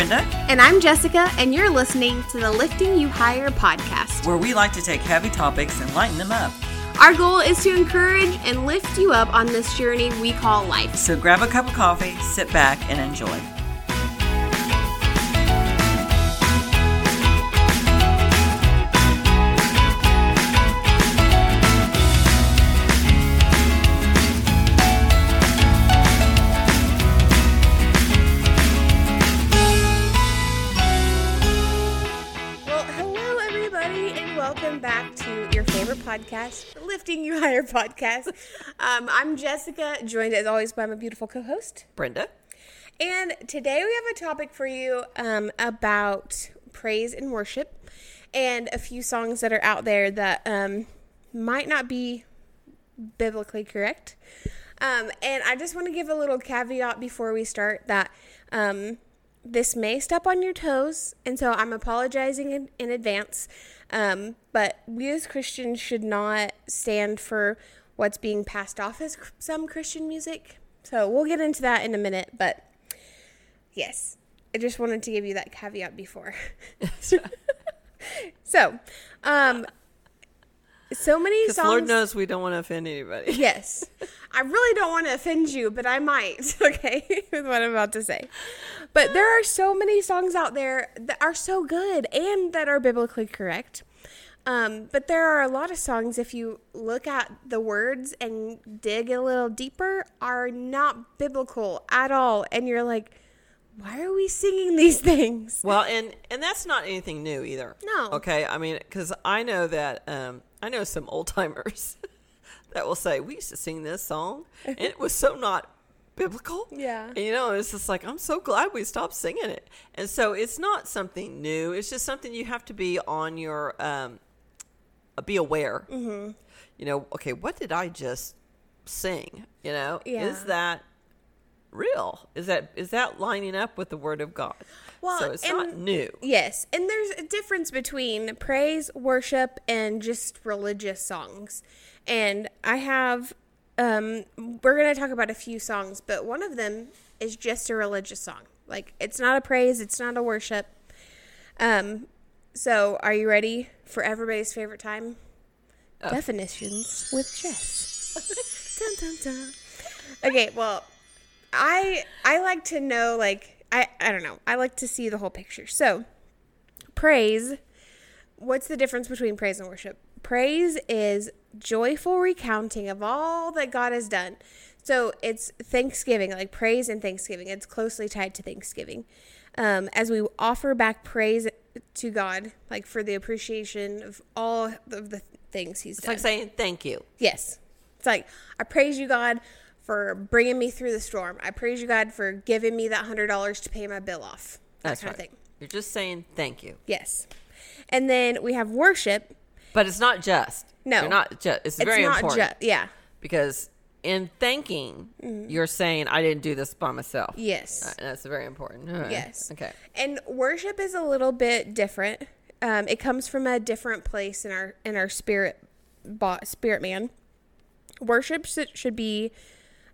Brenda, And I'm Jessica, and you're listening to the Lifting You Higher podcast. where we like to take heavy topics and lighten them up. Our goal is to encourage and lift you up on this journey we call life. So grab a cup of coffee, sit back, and enjoy. Podcast, Lifting You Higher podcast. Um, I'm Jessica, joined as always by my beautiful co host. Brenda? And today we have a topic for you um, about praise and worship and a few songs that are out there that um, might not be biblically correct. Um, and I just want to give a little caveat before we start that um, this may step on your toes, and so I'm apologizing in, in advance. Um, but we as Christians should not stand for what's being passed off as cr- some Christian music. So we'll get into that in a minute, but yes, I just wanted to give you that caveat before. so, um, so many songs. Lord knows we don't want to offend anybody. Yes. I really don't want to offend you, but I might, okay, with what I'm about to say. But there are so many songs out there that are so good and that are biblically correct. Um, but there are a lot of songs, if you look at the words and dig a little deeper, are not biblical at all. And you're like, why are we singing these things? Well, and and that's not anything new either. No. Okay. I mean, because I know that um, I know some old timers that will say we used to sing this song, and it was so not biblical. Yeah. And you know, it's just like I'm so glad we stopped singing it. And so it's not something new. It's just something you have to be on your um, uh, be aware. Mm-hmm. You know, okay, what did I just sing? You know, Yeah. is that real? Is that is that lining up with the Word of God? Well, so it's not new. Yes, and there's a difference between praise, worship, and just religious songs. And I have, um, we're going to talk about a few songs, but one of them is just a religious song. Like, it's not a praise, it's not a worship. Um, so are you ready for everybody's favorite time? Definitions with Jess. dun, dun, dun. Okay, well, I I like to know like I I don't know. I like to see the whole picture. So, praise what's the difference between praise and worship? Praise is joyful recounting of all that God has done. So, it's thanksgiving, like praise and thanksgiving. It's closely tied to thanksgiving. Um, as we offer back praise to God, like for the appreciation of all of the things He's It's done. like saying thank you. Yes. It's like, I praise you, God, for bringing me through the storm. I praise you, God, for giving me that $100 to pay my bill off. That That's kind right. of thing. You're just saying thank you. Yes. And then we have worship. But it's not just. No. You're not just. It's, It's very not important. just, yeah. because in thanking, you're saying, I didn't do this by myself. Yes. Uh, And that's very important. Right. Yes. Okay. And worship is a little bit different. Um, it comes from a different place in our in our spirit, bo- spirit man. Worship should be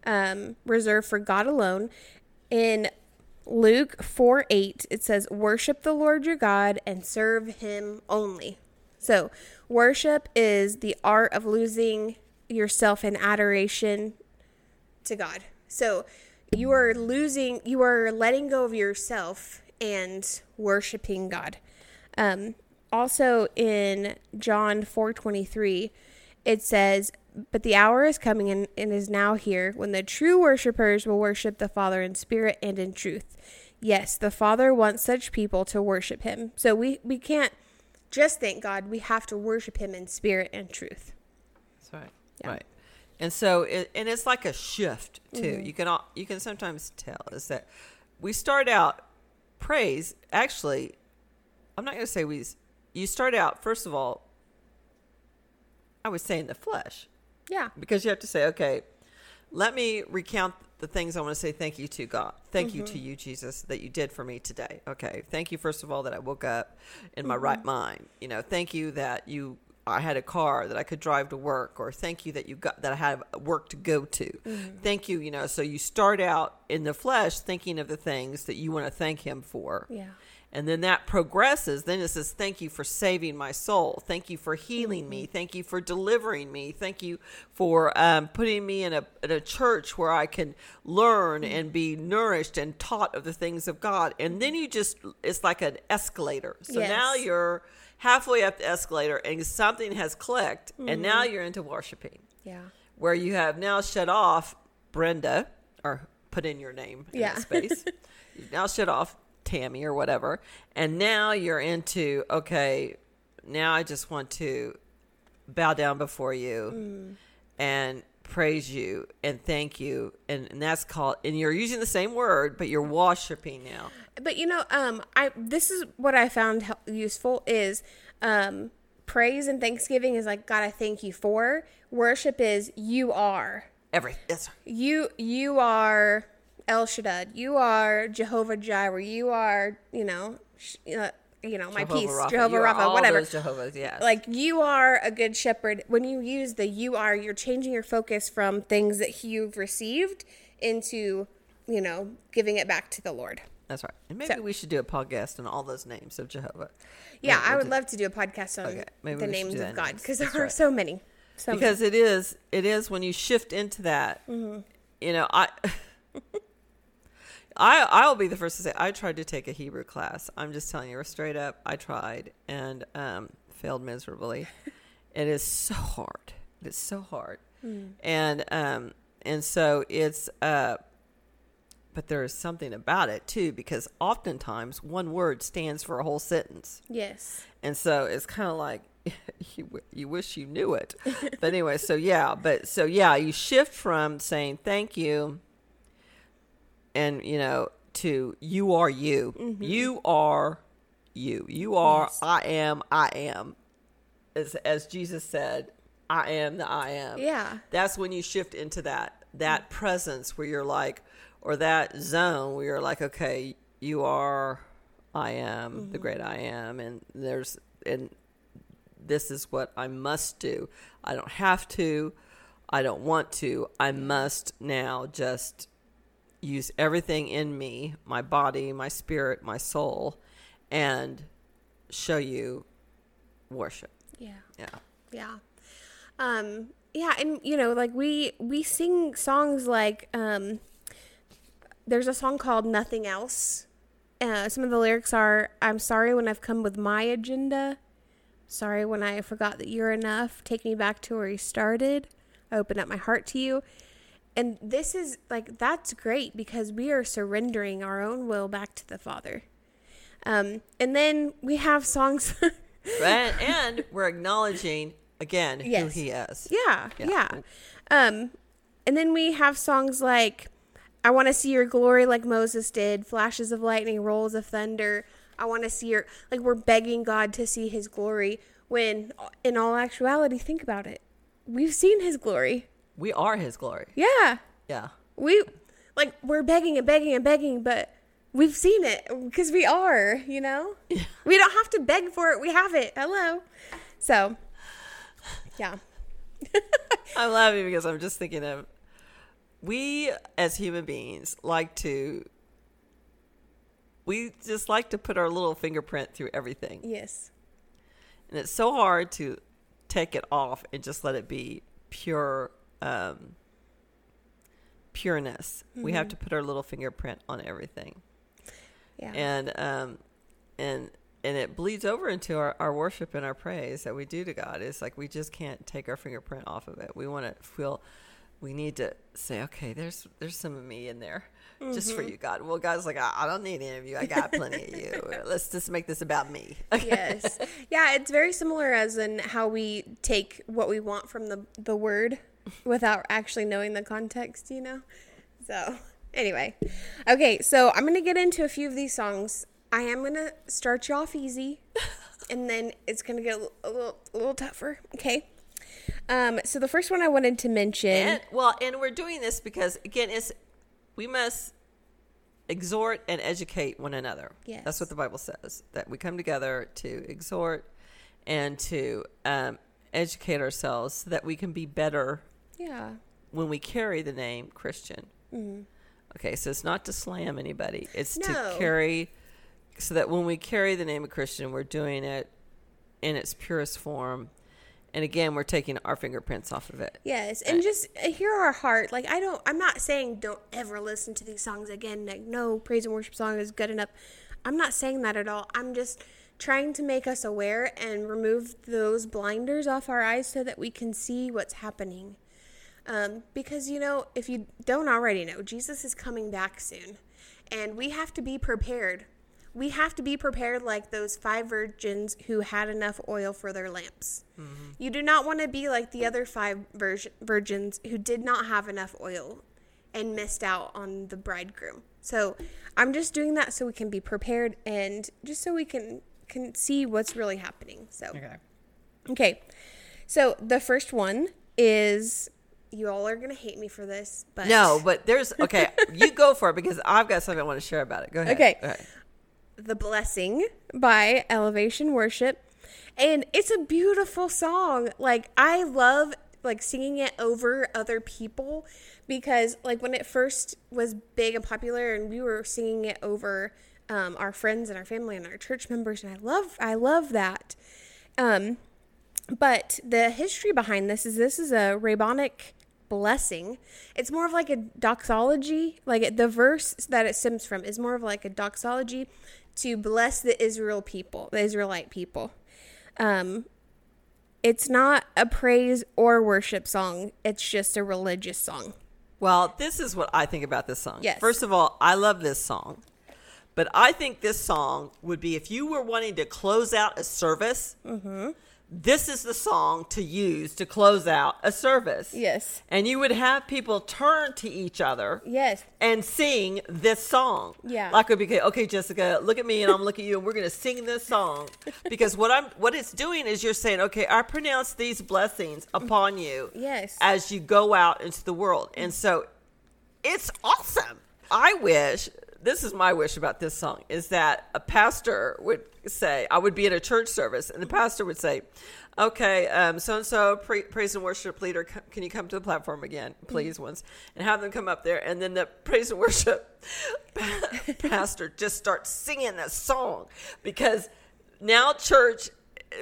um, reserved for God alone. In Luke four eight, it says, "Worship the Lord your God and serve Him only." So, worship is the art of losing yourself in adoration to God. So you are losing, you are letting go of yourself and worshiping God. Um, also in John four twenty three, it says, "But the hour is coming and, and is now here when the true worshipers will worship the Father in spirit and in truth." Yes, the Father wants such people to worship Him. So we we can't just thank God; we have to worship Him in spirit and truth. That's right. Yeah. Right. And so, it, and it's like a shift too. Mm-hmm. You can you can sometimes tell is that we start out praise. Actually, I'm not going to say we. You start out first of all. I would say in the flesh Yeah. because you have to say, okay, let me recount the things I want to say thank you to God. Thank you to you, Jesus, that you did for me today. Okay. Thank you, first of all, that I woke up in my right mind. You know, thank you that you I had a car that I could drive to work, or thank you that you got that I had work to go to. Mm-hmm. Thank you, you know. So you start out in the flesh thinking of the things that you want to thank Him for. Yeah. And then that progresses. Then it says, Thank you for saving my soul. Thank you for healing me. Mm-hmm. Thank you for delivering me. Thank you for um, putting me in a, in a church where I can learn mm-hmm. and be nourished and taught of the things of God. And then you just, it's like an escalator. So Yes. now you're halfway up the escalator and something has clicked. And now mm-hmm. you're into worshiping Yeah. where you have now shut off Brenda or put in your name in Yeah. space. You've now shut off Tammy or whatever. And now you're into, okay, now I just want to bow down before you Mm. and praise you and thank you. And, and that's called, and you're using the same word, but you're worshiping now. But you know, um, I this is what I found useful is um, praise and thanksgiving is like God, I thank you for. Worship is you are Every, yes, you you are El Shaddai. You are Jehovah Jireh. You are you know sh- uh, you know my Jehovah peace, Rapha. Jehovah Rapha, whatever. Jehovahs, yes. Like you are a good shepherd. When you use the you are, you're changing your focus from things that you've received into you know giving it back to the Lord. That's right. And maybe So- we should do a podcast on all those names of Jehovah. Yeah, Maybe I would love to do a podcast on Okay, the names of God because there are right. so many. So many. because it is it is when you shift into that Mm-hmm. you know i i i'll be the first to say i tried to take a hebrew class. I'm just telling you straight up i tried and um failed miserably. It is so hard. It's so hard. Mm. and um and so it's uh but there is something about it too because oftentimes one word stands for a whole sentence. Yes, and so it's kind of like you, you wish you knew it. But anyway, so yeah, but so yeah, you shift from saying thank you and, you know, to you are you. Mm-hmm. You are you. You are, Yes. I am, I am. As, as Jesus said, I am the I am. yeah, That's when you shift into that, that mm-hmm. presence where you're like, or that zone where you're like, okay, you are, I am the mm-hmm. great I am. And there's, and this is what I must do. I don't have to. I don't want to. I must now just use everything in me, my body, my spirit, my soul, and show you worship. yeah. Yeah. Yeah. Um yeah, and you know, like we we sing songs like um there's a song called Nothing Else. Uh, some of the lyrics are I'm sorry when I've come with my agenda. Sorry when I forgot that you're enough. Take me back to where you started. I open up my heart to you. And this is like that's great because we are surrendering our own will back to the Father. Um, and then we have songs and, and we're acknowledging again who he is. Yeah, Yeah. yeah. Um, and then we have songs like "I want to see your glory" like Moses did, flashes of lightning, rolls of thunder. I want to see your like we're begging God to see His glory. When in all actuality, think about it, we've seen His glory. We are his glory. Yeah, Yeah. we like we're begging and begging and begging, but we've seen it because we are. You know, we don't have to beg for it. We have it. Hello. So, yeah. I'm laughing because I'm just thinking of we as human beings like to we just like to put our little fingerprint through everything. Yes. And it's so hard to take it off and just let it be pure um pureness. We have to put our little fingerprint on everything. Yeah. and um and and it bleeds over into our, our worship and our praise that we do to God. It's like we just can't take our fingerprint off of it. We want to feel we need to say, okay, there's there's some of me in there just for you, God. Well, God's like, I, I don't need any of you. I got plenty of you. Let's just make this about me. yes. Yeah, it's very similar as in how we take what we want from the the word without actually knowing the context, you know? So, anyway. Okay, so I'm going to get into a few of these songs. I am going to start you off easy and then it's going to get a little, a little tougher, okay? Um so the first one I wanted to mention And well, and we're doing this because again, it's we must exhort and educate one another. Yes. That's what the Bible says. That we come together to exhort and to um educate ourselves so that we can be better Yeah. when we carry the name Christian. Okay, so it's not to slam anybody. It's No. to carry so that when we carry the name of Christian, we're doing it in its purest form. And again, we're taking our fingerprints off of it. Yes, and just uh, hear our heart. Like I don't, I'm not saying don't ever listen to these songs again. Like no praise and worship song is good enough. I'm not saying that at all. I'm just trying to make us aware and remove those blinders off our eyes so that we can see what's happening. Um, because you know, if you don't already know, Jesus is coming back soon, and we have to be prepared. We have to be prepared like those five virgins who had enough oil for their lamps. You do not want to be like the other five virg- virgins who did not have enough oil and missed out on the bridegroom. So I'm just doing that so we can be prepared and just so we can can see what's really happening. So Okay. Okay. So the first one is you all are gonna hate me for this, but No, but there's okay. you go for it because I've got something I want to share about it. Go ahead. Okay. Go ahead. The Blessing by Elevation Worship. And it's a beautiful song. Like I love like singing it over other people because like when it first was big and popular and we were singing it over um, our friends and our family and our church members and I love I love that. Um but the history behind this is this is a rabbinic blessing. It's more of like a doxology. Like the verse that it stems from is more of like a doxology to bless the Israel people, the Israelite people. Um, it's not a praise or worship song. It's just a religious song. Well, this is what I think about this song. Yes. First of all, I love this song. But I think this song would be if you were wanting to close out a service, Mm-hmm. This is the song to use to close out a service. Yes. And you would have people turn to each other Yes. and sing this song. Yeah. Like it would be okay, Jessica, look at me and I'm looking at you and we're gonna sing this song. Because what I'm what it's doing is you're saying, Okay, I pronounce these blessings upon you Yes. as you go out into the world. And so it's awesome. I wish this is my wish about this song is that a pastor would say, I would be in a church service, and the pastor would say, Okay, um, so and so, praise and worship leader, can you come to the platform again, please, once, and have them come up there, and then the praise and worship pastor just starts singing that song because now church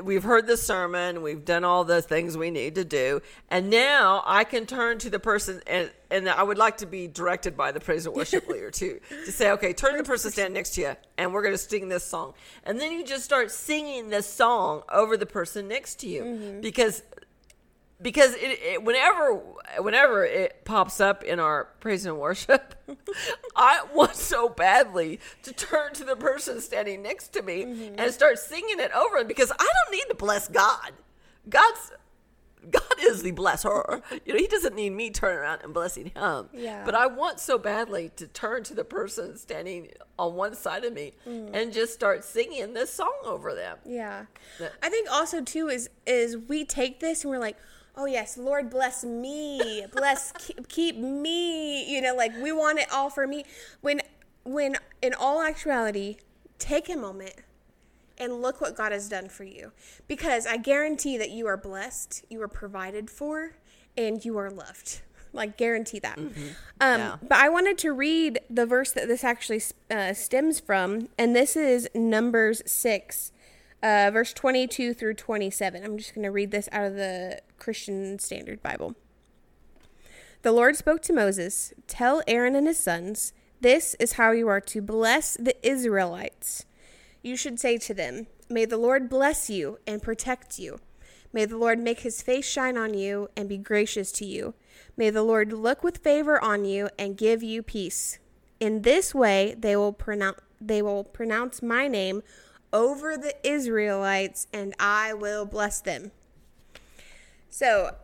we've heard the sermon we've done all the things we need to do and now i can turn to the person and and i would like to be directed by the praise and worship leader too to say okay turn to the person standing next to you and we're going to sing this song. And then you just start singing this song over the person next to you mm-hmm. because because it, it whenever whenever it pops up in our praise and worship i want so badly to turn to the person standing next to me mm-hmm. and start singing it over because i don't need to bless god. God's god is the blesser. You know he doesn't need me turning around and blessing him. Yeah. but i want so badly to turn to the person standing on one side of me mm. and just start singing this song over them. Yeah. That- I think also too is is we take this and we're like, "Oh yes, Lord bless me. Bless keep, keep me." You know, like we want it all for me. When when in all actuality, take a moment and look what God has done for you. Because I guarantee that you are blessed, you are provided for, and you are loved. Like guarantee that. Um, Yeah. But I wanted to read the verse that this actually uh, stems from, and this is Numbers six, uh, verse twenty-two through twenty-seven. I'm just going to read this out of the Christian Standard Bible. The Lord spoke to Moses, Tell Aaron and his sons, this is how you are to bless the Israelites. You should say to them, May the Lord bless you and protect you. May the Lord make his face shine on you and be gracious to you. May the Lord look with favor on you and give you peace. In this way they will they will pronounce my name over the Israelites and I will bless them. So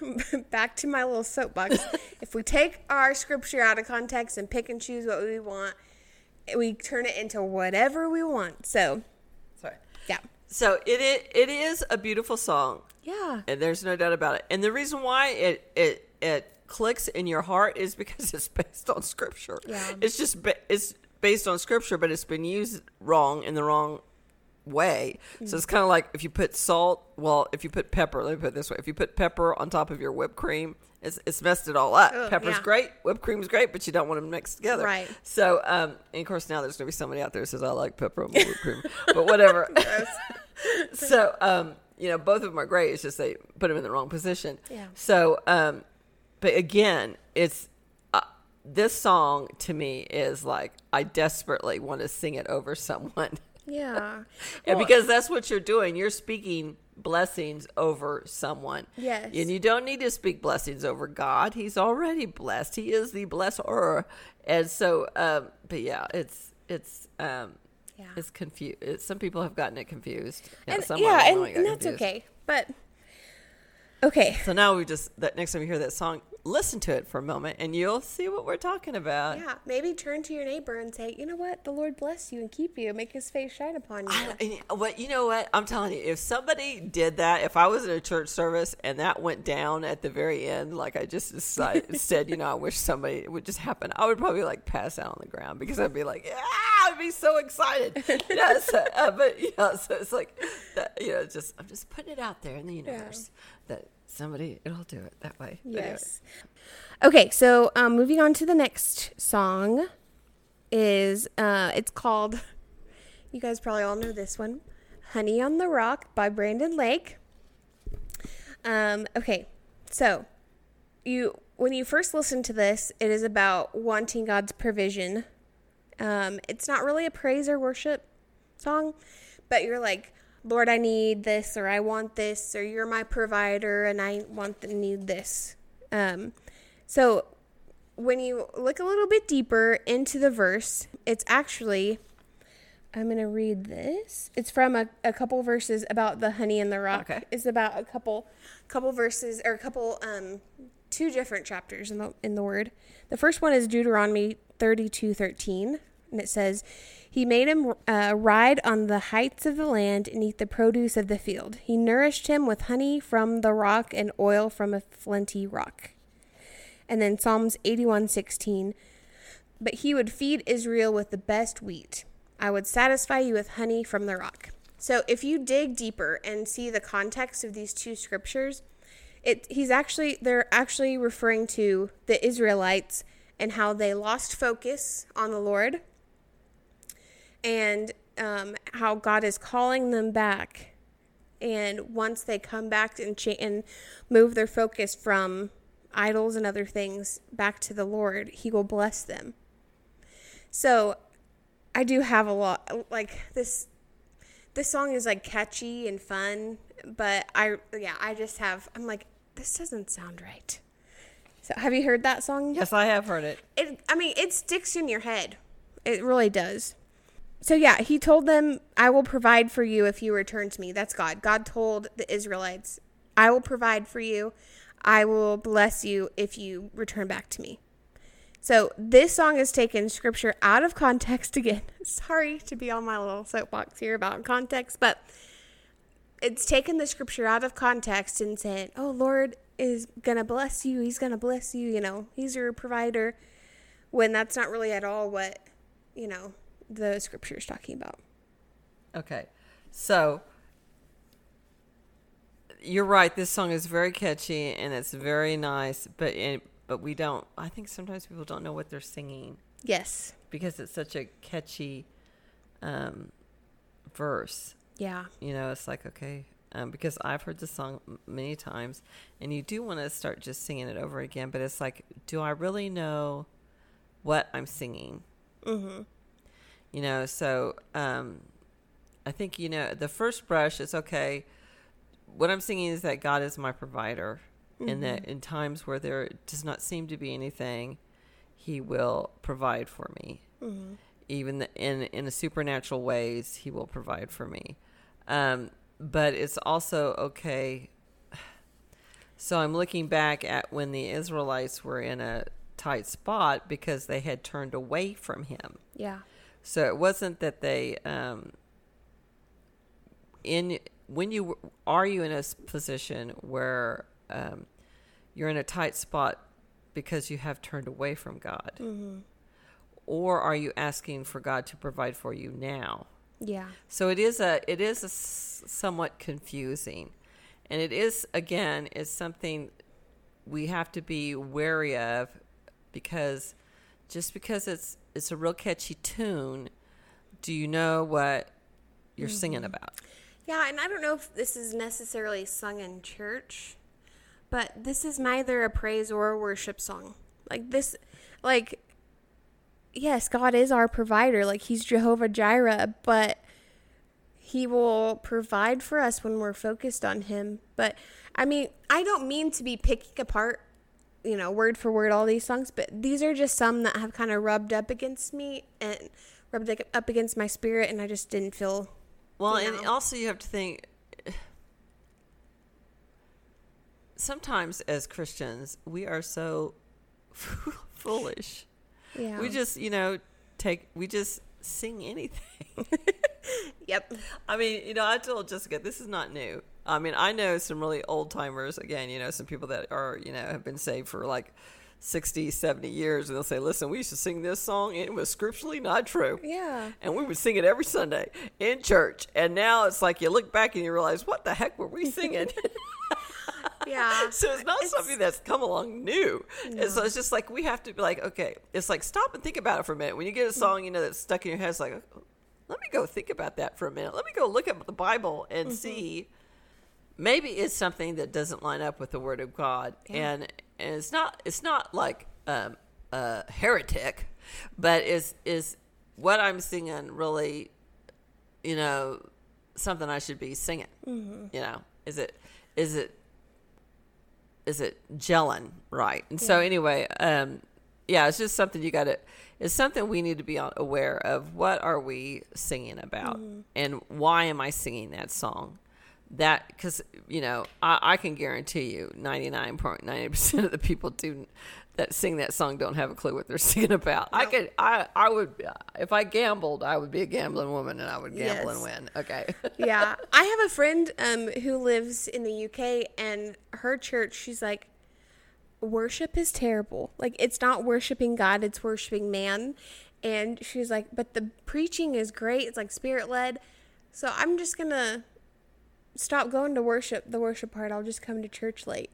back to my little soapbox. if we take our scripture out of context and pick and choose what we want, we turn it into whatever we want. So, sorry yeah. so it, it it is a beautiful song Yeah. and there's no doubt about it. And the reason why it it it clicks in your heart is because it's based on scripture. Yeah. It's just it's based on scripture, but it's been used wrong in the wrong way. So it's kind of like if you put salt, well, if you put pepper, let me put it this way: if you put pepper on top of your whipped cream, it's, it's messed it all up. Ugh, Pepper's yeah. great, whipped cream's great, but you don't want them mixed together. Right. So, um, and of course, now there's gonna be somebody out there who says I like pepper on whipped cream, but whatever. so, um, you know, both of them are great. It's just they put them in the wrong position. Yeah. So, um, but again, it's this song to me is like I desperately want to sing it over someone. Yeah. And Well, because that's what you're doing. You're speaking blessings over someone. Yes. And you don't need to speak blessings over God. He's already blessed. He is the blesser. And so, um, but yeah, it's, it's, um, Yeah. it's confused. Some people have gotten it confused. and, some yeah, and, and that's confused. okay. But okay. So now we just, that next time you hear that song, listen to it for a moment and you'll see what we're talking about. Yeah, maybe turn to your neighbor and say, "You know what? The Lord bless you and keep you. Make His face shine upon you." I, what you know what I'm telling you, if somebody did that, if I was in a church service and that went down at the very end, like I just decided, said, you know, I wish somebody it would just happen, I would probably like pass out on the ground because I'd be like, yeah, I'd be so excited. yes, uh, but you know, so it's like, that, you know, just I'm just putting it out there in the universe that somebody it'll do it that way. But anyway. Yes. Okay, so um, moving on to the next song is uh, it's called. You guys probably all know this one, "Honey on the Rock" by Brandon Lake. Um, okay, so you when you first listen to this, it is about wanting God's provision. Um, it's not really a praise or worship song, but you're like, Lord, I need this, or I want this, or you're my provider, and I want and need this. Um, so when you look a little bit deeper into the verse, it's actually I'm gonna read this. It's from a, a couple verses about the honey and the rock. Okay. It's about a couple couple verses or a couple um two different chapters in the in the word. The first one is Deuteronomy thirty two thirteen, and it says, "He made him uh, ride on the heights of the land and eat the produce of the field. He nourished him with honey from the rock and oil from a flinty rock." And then Psalms eighty one sixteen, but he would feed Israel with the best wheat. I would satisfy you with honey from the rock. So if you dig deeper and see the context of these two scriptures, it he's actually they're actually referring to the Israelites and how they lost focus on the Lord and um, how God is calling them back. And once they come back and cha- and move their focus from idols and other things back to the Lord, He will bless them. So, I do have a lot like this. This song is like catchy and fun, but I yeah I just have I'm like this doesn't sound right. So have you heard that song? Yes, I have heard it. It I mean it sticks in your head. It really does. So yeah, he told them, "I will provide for you if you return to me." That's God. God told the Israelites, "I will provide for you. I will bless you if you return back to me." So this song has taken scripture out of context again. Sorry to be on my little soapbox here about context, but it's taken the scripture out of context and said, "Oh, Lord is gonna bless you. He's gonna bless you. You know, He's your provider." When that's not really at all what you know the scripture is talking about. Okay. So you're right. This song is very catchy and it's very nice, but it, but we don't. I think sometimes people don't know what they're singing Yes. because it's such a catchy um, verse. Yeah. You know, it's like okay, um, because I've heard the song many times, and you do want to start just singing it over again. But it's like, do I really know what I'm singing? Mm-hmm. You know, so um, I think you know the first brush is okay. What I'm singing is that God is my provider, and that in times where there does not seem to be anything, He will provide for me. Even the, in in a supernatural ways, He will provide for me. Um, but it's also okay. So I'm looking back at when the Israelites were in a tight spot because they had turned away from Him. Yeah. So it wasn't that they um in when you are you in a position where um you're in a tight spot because you have turned away from God. Or are you asking for God to provide for you now? Yeah. So it is a it is a s- somewhat confusing, and it is again is something we have to be wary of because just because it's it's a real catchy tune, do you know what you're singing mm-hmm. about? Yeah, and I don't know if this is necessarily sung in church, but this is neither a praise or a worship song. Like this, like, yes, God is our provider. Like He's Jehovah Jireh, but He will provide for us when we're focused on Him. But I mean, I don't mean to be picking apart, you know, word for word all these songs, but these are just some that have kind of rubbed up against me and rubbed up against my spirit, and I just didn't feel. Well, you and also you have to think sometimes as Christians, we are so foolish. Yeah. We just, you know, take we just sing anything. Yep. I mean, you know, I told Jessica this is not new. I mean, I know some really old timers again, you know, some people that are, you know, have been saved for like 60, 70 years and they'll say, "Listen, we used to sing this song and it was scripturally not true." Yeah. and we would sing it every Sunday in church. And now it's like you look back and you realize, what the heck were we singing? Yeah. so it's not something that's come along new. And so it's just like we have to be like, okay, it's like stop and think about it for a minute. When you get a mm-hmm. song, you know, that's stuck in your head, it's like, oh, let me go think about that for a minute. Let me go look up the Bible and mm-hmm. see. Maybe it's something that doesn't line up with the Word of God, and and it's not it's not like um, a heretic, but is is what I'm singing really you know, something I should be singing. You know, is it is it is it gelling right? And so anyway, um, yeah, it's just something you got to. It's something we need to be aware of. What are we singing about, and why am I singing that song? That because you know I, I can guarantee you ninety nine point ninety percent of the people do that sing that song don't have a clue what they're singing about. I could I I would if I gambled I would be a gambling woman and I would gamble and win. Okay. yeah. I have a friend um, who lives in the UK, and her church, she's like, worship is terrible. Like, it's not worshiping God, it's worshiping man. And she's like, but the preaching is great. It's like spirit led. So I'm just to stop going to worship, the worship part. I'll just come to church late.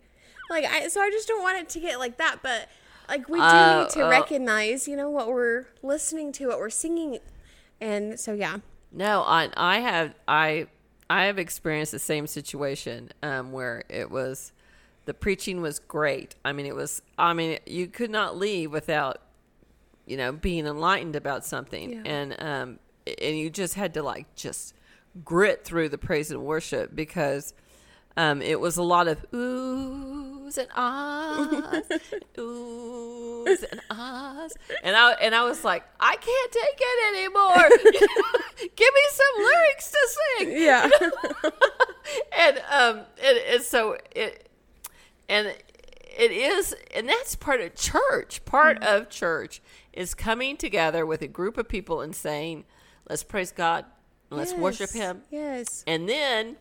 Like, I, so I just don't want it to get like that. But, like, we do Oh, need to oh. recognize, you know, what we're listening to, what we're singing. And so, yeah. No, I I have I I have experienced the same situation um, where it was the preaching was great. I mean, it was. I mean, you could not leave without you know being enlightened about something, Yeah. and um, and you just had to like just grit through the praise and worship because um, it was a lot of oohs and ahs, oohs and ahs, and I and I was like, I can't take it anymore. Give me some lyrics to sing. Yeah. and um, and, and so it, and it is, and that's part of church. Part of church is coming together with a group of people and saying, "Let's praise God, and let's worship Him." Yes. and then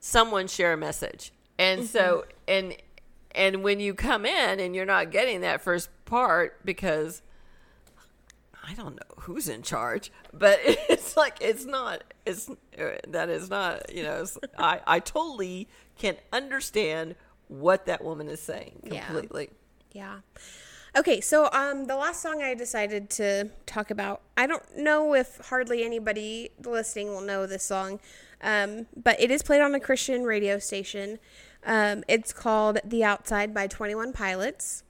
someone share a message and so mm-hmm. and and when you come in and you're not getting that first part because i don't know who's in charge but it's like it's not it's uh, that is not you know it's, i i totally can understand what that woman is saying Yeah. completely Yeah. Okay, so um, the last song I decided to talk about, I don't know if hardly anybody listening will know this song, um, but it is played on a Christian radio station. Um, it's called "The Outside" by Twenty One Pilots.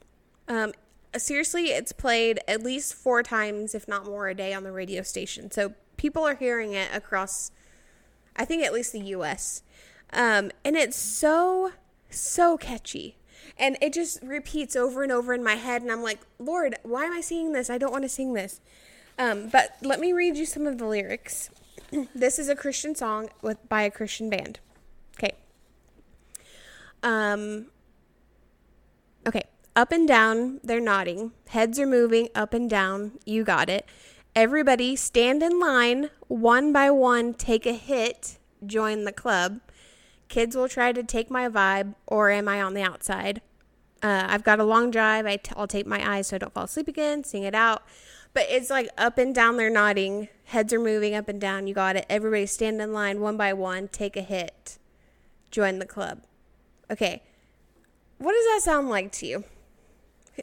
Um, seriously, it's played at least four times, if not more, a day on the radio station. So people are hearing it across, I think, at least the U.S. Um, and it's so so catchy. And it just repeats over and over in my head. And I'm like, Lord, why am I singing this? I don't want to sing this. Um, but let me read you some of the lyrics. this is a Christian song with by a Christian band. Okay. Um, okay. Up and down, they're nodding. Heads are moving up and down. You got it. Everybody stand in line. One by one, take a hit. Join the club. Kids will try to take my vibe, or am I on the outside? Uh, I've got a long drive. I t- I'll tape my eyes so I don't fall asleep again. Sing it out. But it's like up and down. They're nodding. Heads are moving up and down. You got it. Everybody stand in line one by one. Take a hit. Join the club. Okay. What does that sound like to you?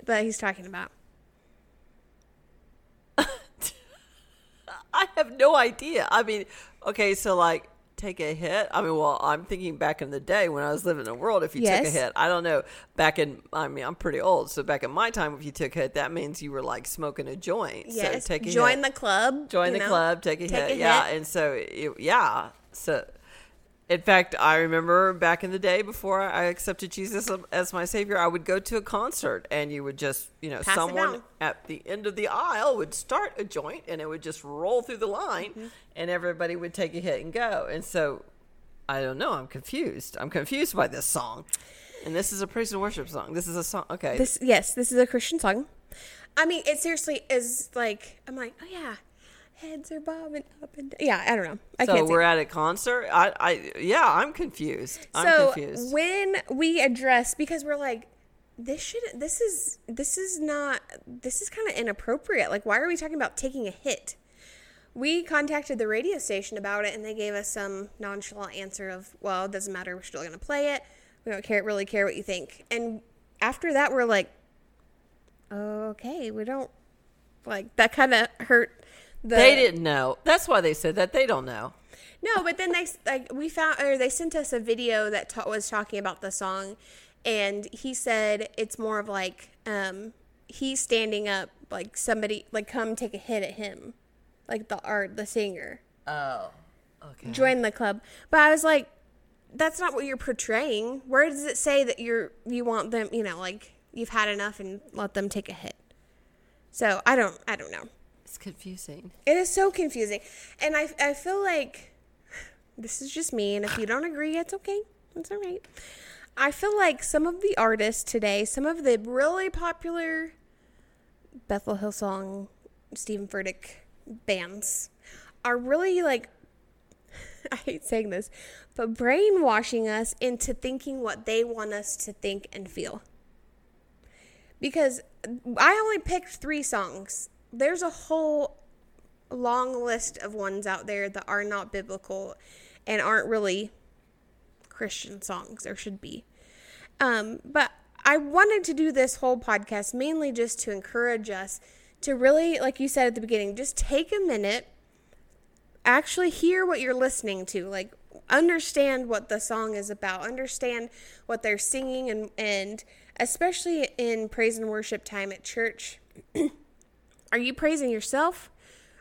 That he's talking about. I have no idea. I mean, okay, so like take a hit. I mean, well, I'm thinking back in the day when I was living in the world. If you took a hit, I don't know. Back in, I mean, I'm pretty old, so back in my time, if you took a hit, that means you were like smoking a joint. Yes. So take a Join hit. the club. join the know? club, take a Take hit. a yeah, hit. and so it, yeah, so. In fact, I remember back in the day before I accepted Jesus as my savior, I would go to a concert and you would just, you know, Pass someone at the end of the aisle would start a joint and it would just roll through the line Mm-hmm. and everybody would take a hit and go. And so I don't know, I'm confused. I'm confused by this song. And this is a praise and worship song. This is a song. Okay. This yes, this is a Christian song. I mean, it seriously is like I'm like, oh yeah, heads are bobbing up and down. Yeah, I don't know. I so we're at a concert. I, I, yeah, I'm confused. I'm so confused. when we address because we're like, this should this is this is not this is kind of inappropriate. Like, why are we talking about taking a hit? We contacted the radio station about it, and they gave us some nonchalant answer of, "Well, it doesn't matter. We're still going to play it. We don't care really care what you think." And after that, we're like, "Okay, we don't like that." Kind of hurt. The, they didn't know. That's why they said that. They don't know. no, but then they like we found or they sent us a video that ta- was talking about the song, and he said it's more of like um he's standing up like somebody like come take a hit at him, like the art the singer Oh, okay. join the club. But I was like, that's not what you're portraying. Where does it say that you're you want them? You know, like you've had enough and let them take a hit. So I don't I don't know. It's confusing. It is so confusing. And I, I feel like this is just me. And if you don't agree, it's okay. It's all right. I feel like some of the artists today, some of the really popular Bethel Hillsong, Steven Furtick bands, are really like, I hate saying this, but brainwashing us into thinking what they want us to think and feel because I only picked three songs. There's a whole long list of ones out there that are not biblical and aren't really Christian songs or should be. Um, but I wanted to do this whole podcast mainly just to encourage us to really, like you said at the beginning, just take a minute, actually hear what you're listening to, like understand what the song is about, understand what they're singing, and and especially in praise and worship time at church. Are you praising yourself?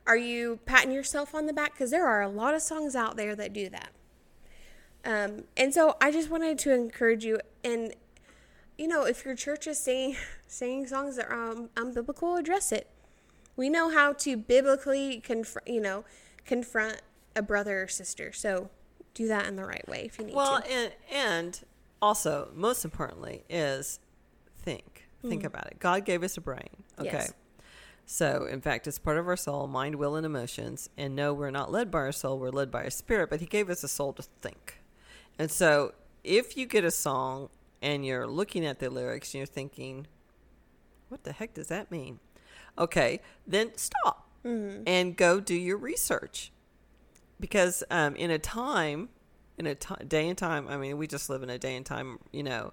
Are you patting yourself on the back? Because there are a lot of songs out there that do that. Um, and so I just wanted to encourage you. And you know, if your church is singing singing songs that are um, unbiblical, address it. We know how to biblically confront, you know, confront a brother or sister. So do that in the right way if you need Well, to. Well, and and also most importantly is think. Think about it. God gave us a brain. Okay. Mm-hmm. Yes. So, in fact, it's part of our soul, mind, will, and emotions. And no, we're not led by our soul, we're led by our spirit, but He gave us a soul to think. And so, if you get a song and you're looking at the lyrics and you're thinking, what the heck does that mean? Okay, then stop Mm-hmm. and go do your research. Because um, in a time, in a day and time, I mean, we just live in a day and time, you know,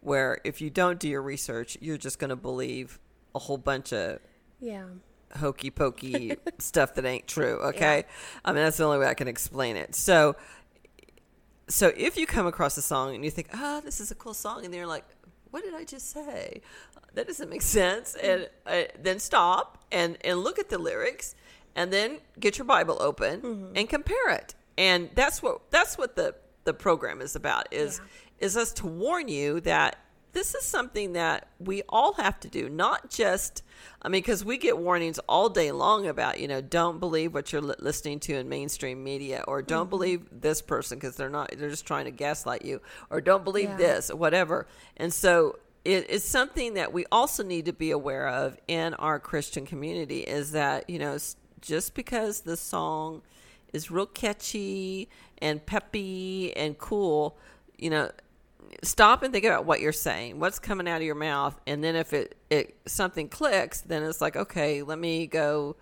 where if you don't do your research, you're just going to believe a whole bunch of yeah. hokey pokey stuff that ain't true. Okay, I mean that's the only way I can explain it. So, so if you come across a song and you think, "Ah, this is a cool song," and you're like, "What did I just say? That doesn't make sense," and uh, then stop and and look at the lyrics, and then get your Bible open and compare it. And that's what that's what the the program is about is is us to warn you that this is something that we all have to do, not just, I mean, because we get warnings all day long about, you know, don't believe what you're listening to in mainstream media, or don't mm-hmm. believe this person because they're not, they're just trying to gaslight you, or don't believe Yeah. this, or whatever. And so it is something that we also need to be aware of in our Christian community is that, you know, just because the song is real catchy and peppy and cool, you know, stop and think about what you're saying, what's coming out of your mouth, and then if it, it something clicks, then it's like, okay, let me go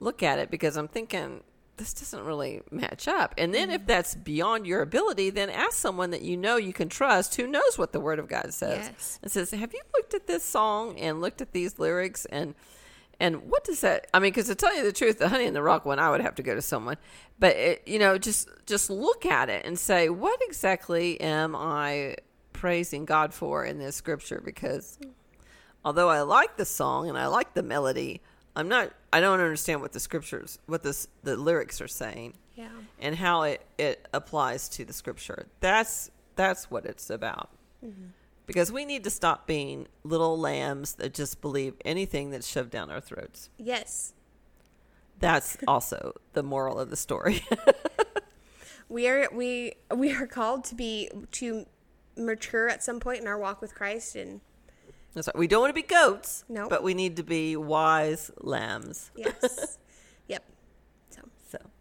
look at it because I'm thinking this doesn't really match up. And then if mm-hmm. that's beyond your ability, then ask someone that you know you can trust who knows what the word of God says. Yes. And says, "Have you looked at this song and looked at these lyrics and and what does that I mean, cuz to tell you the truth, the Honey in the Rock one I would have to go to someone. But it, you know, just just look at it and say, "What exactly am I praising God for in this scripture?" Because although I like the song and I like the melody, I'm not. I don't understand what the scriptures, what this the lyrics are saying, Yeah. and how it it applies to the scripture. That's that's what it's about. Mm-hmm. Because we need to stop being little lambs that just believe anything that's shoved down our throats. Yes. That's also the moral of the story. We are we we are called to be to mature at some point in our walk with Christ and That's right. We don't want to be goats, No. but we need to be wise lambs. yes.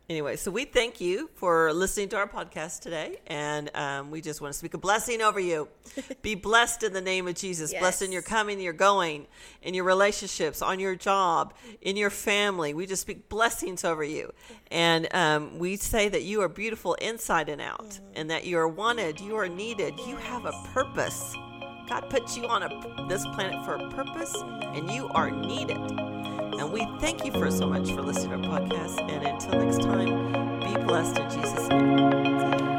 yep. So So, anyway, so we thank you for listening to our podcast today. And um, we just want to speak a blessing over you. Be blessed in the name of Jesus. Blessed in your coming, your going, in your relationships, on your job, in your family. We just speak blessings over you. And um, we say that you are beautiful inside and out, and that you are wanted, you are needed, you have a purpose. God put you on a, this planet for a purpose, and you are needed. And we thank you for so much for listening to our podcast. And until next time, be blessed in Jesus' name.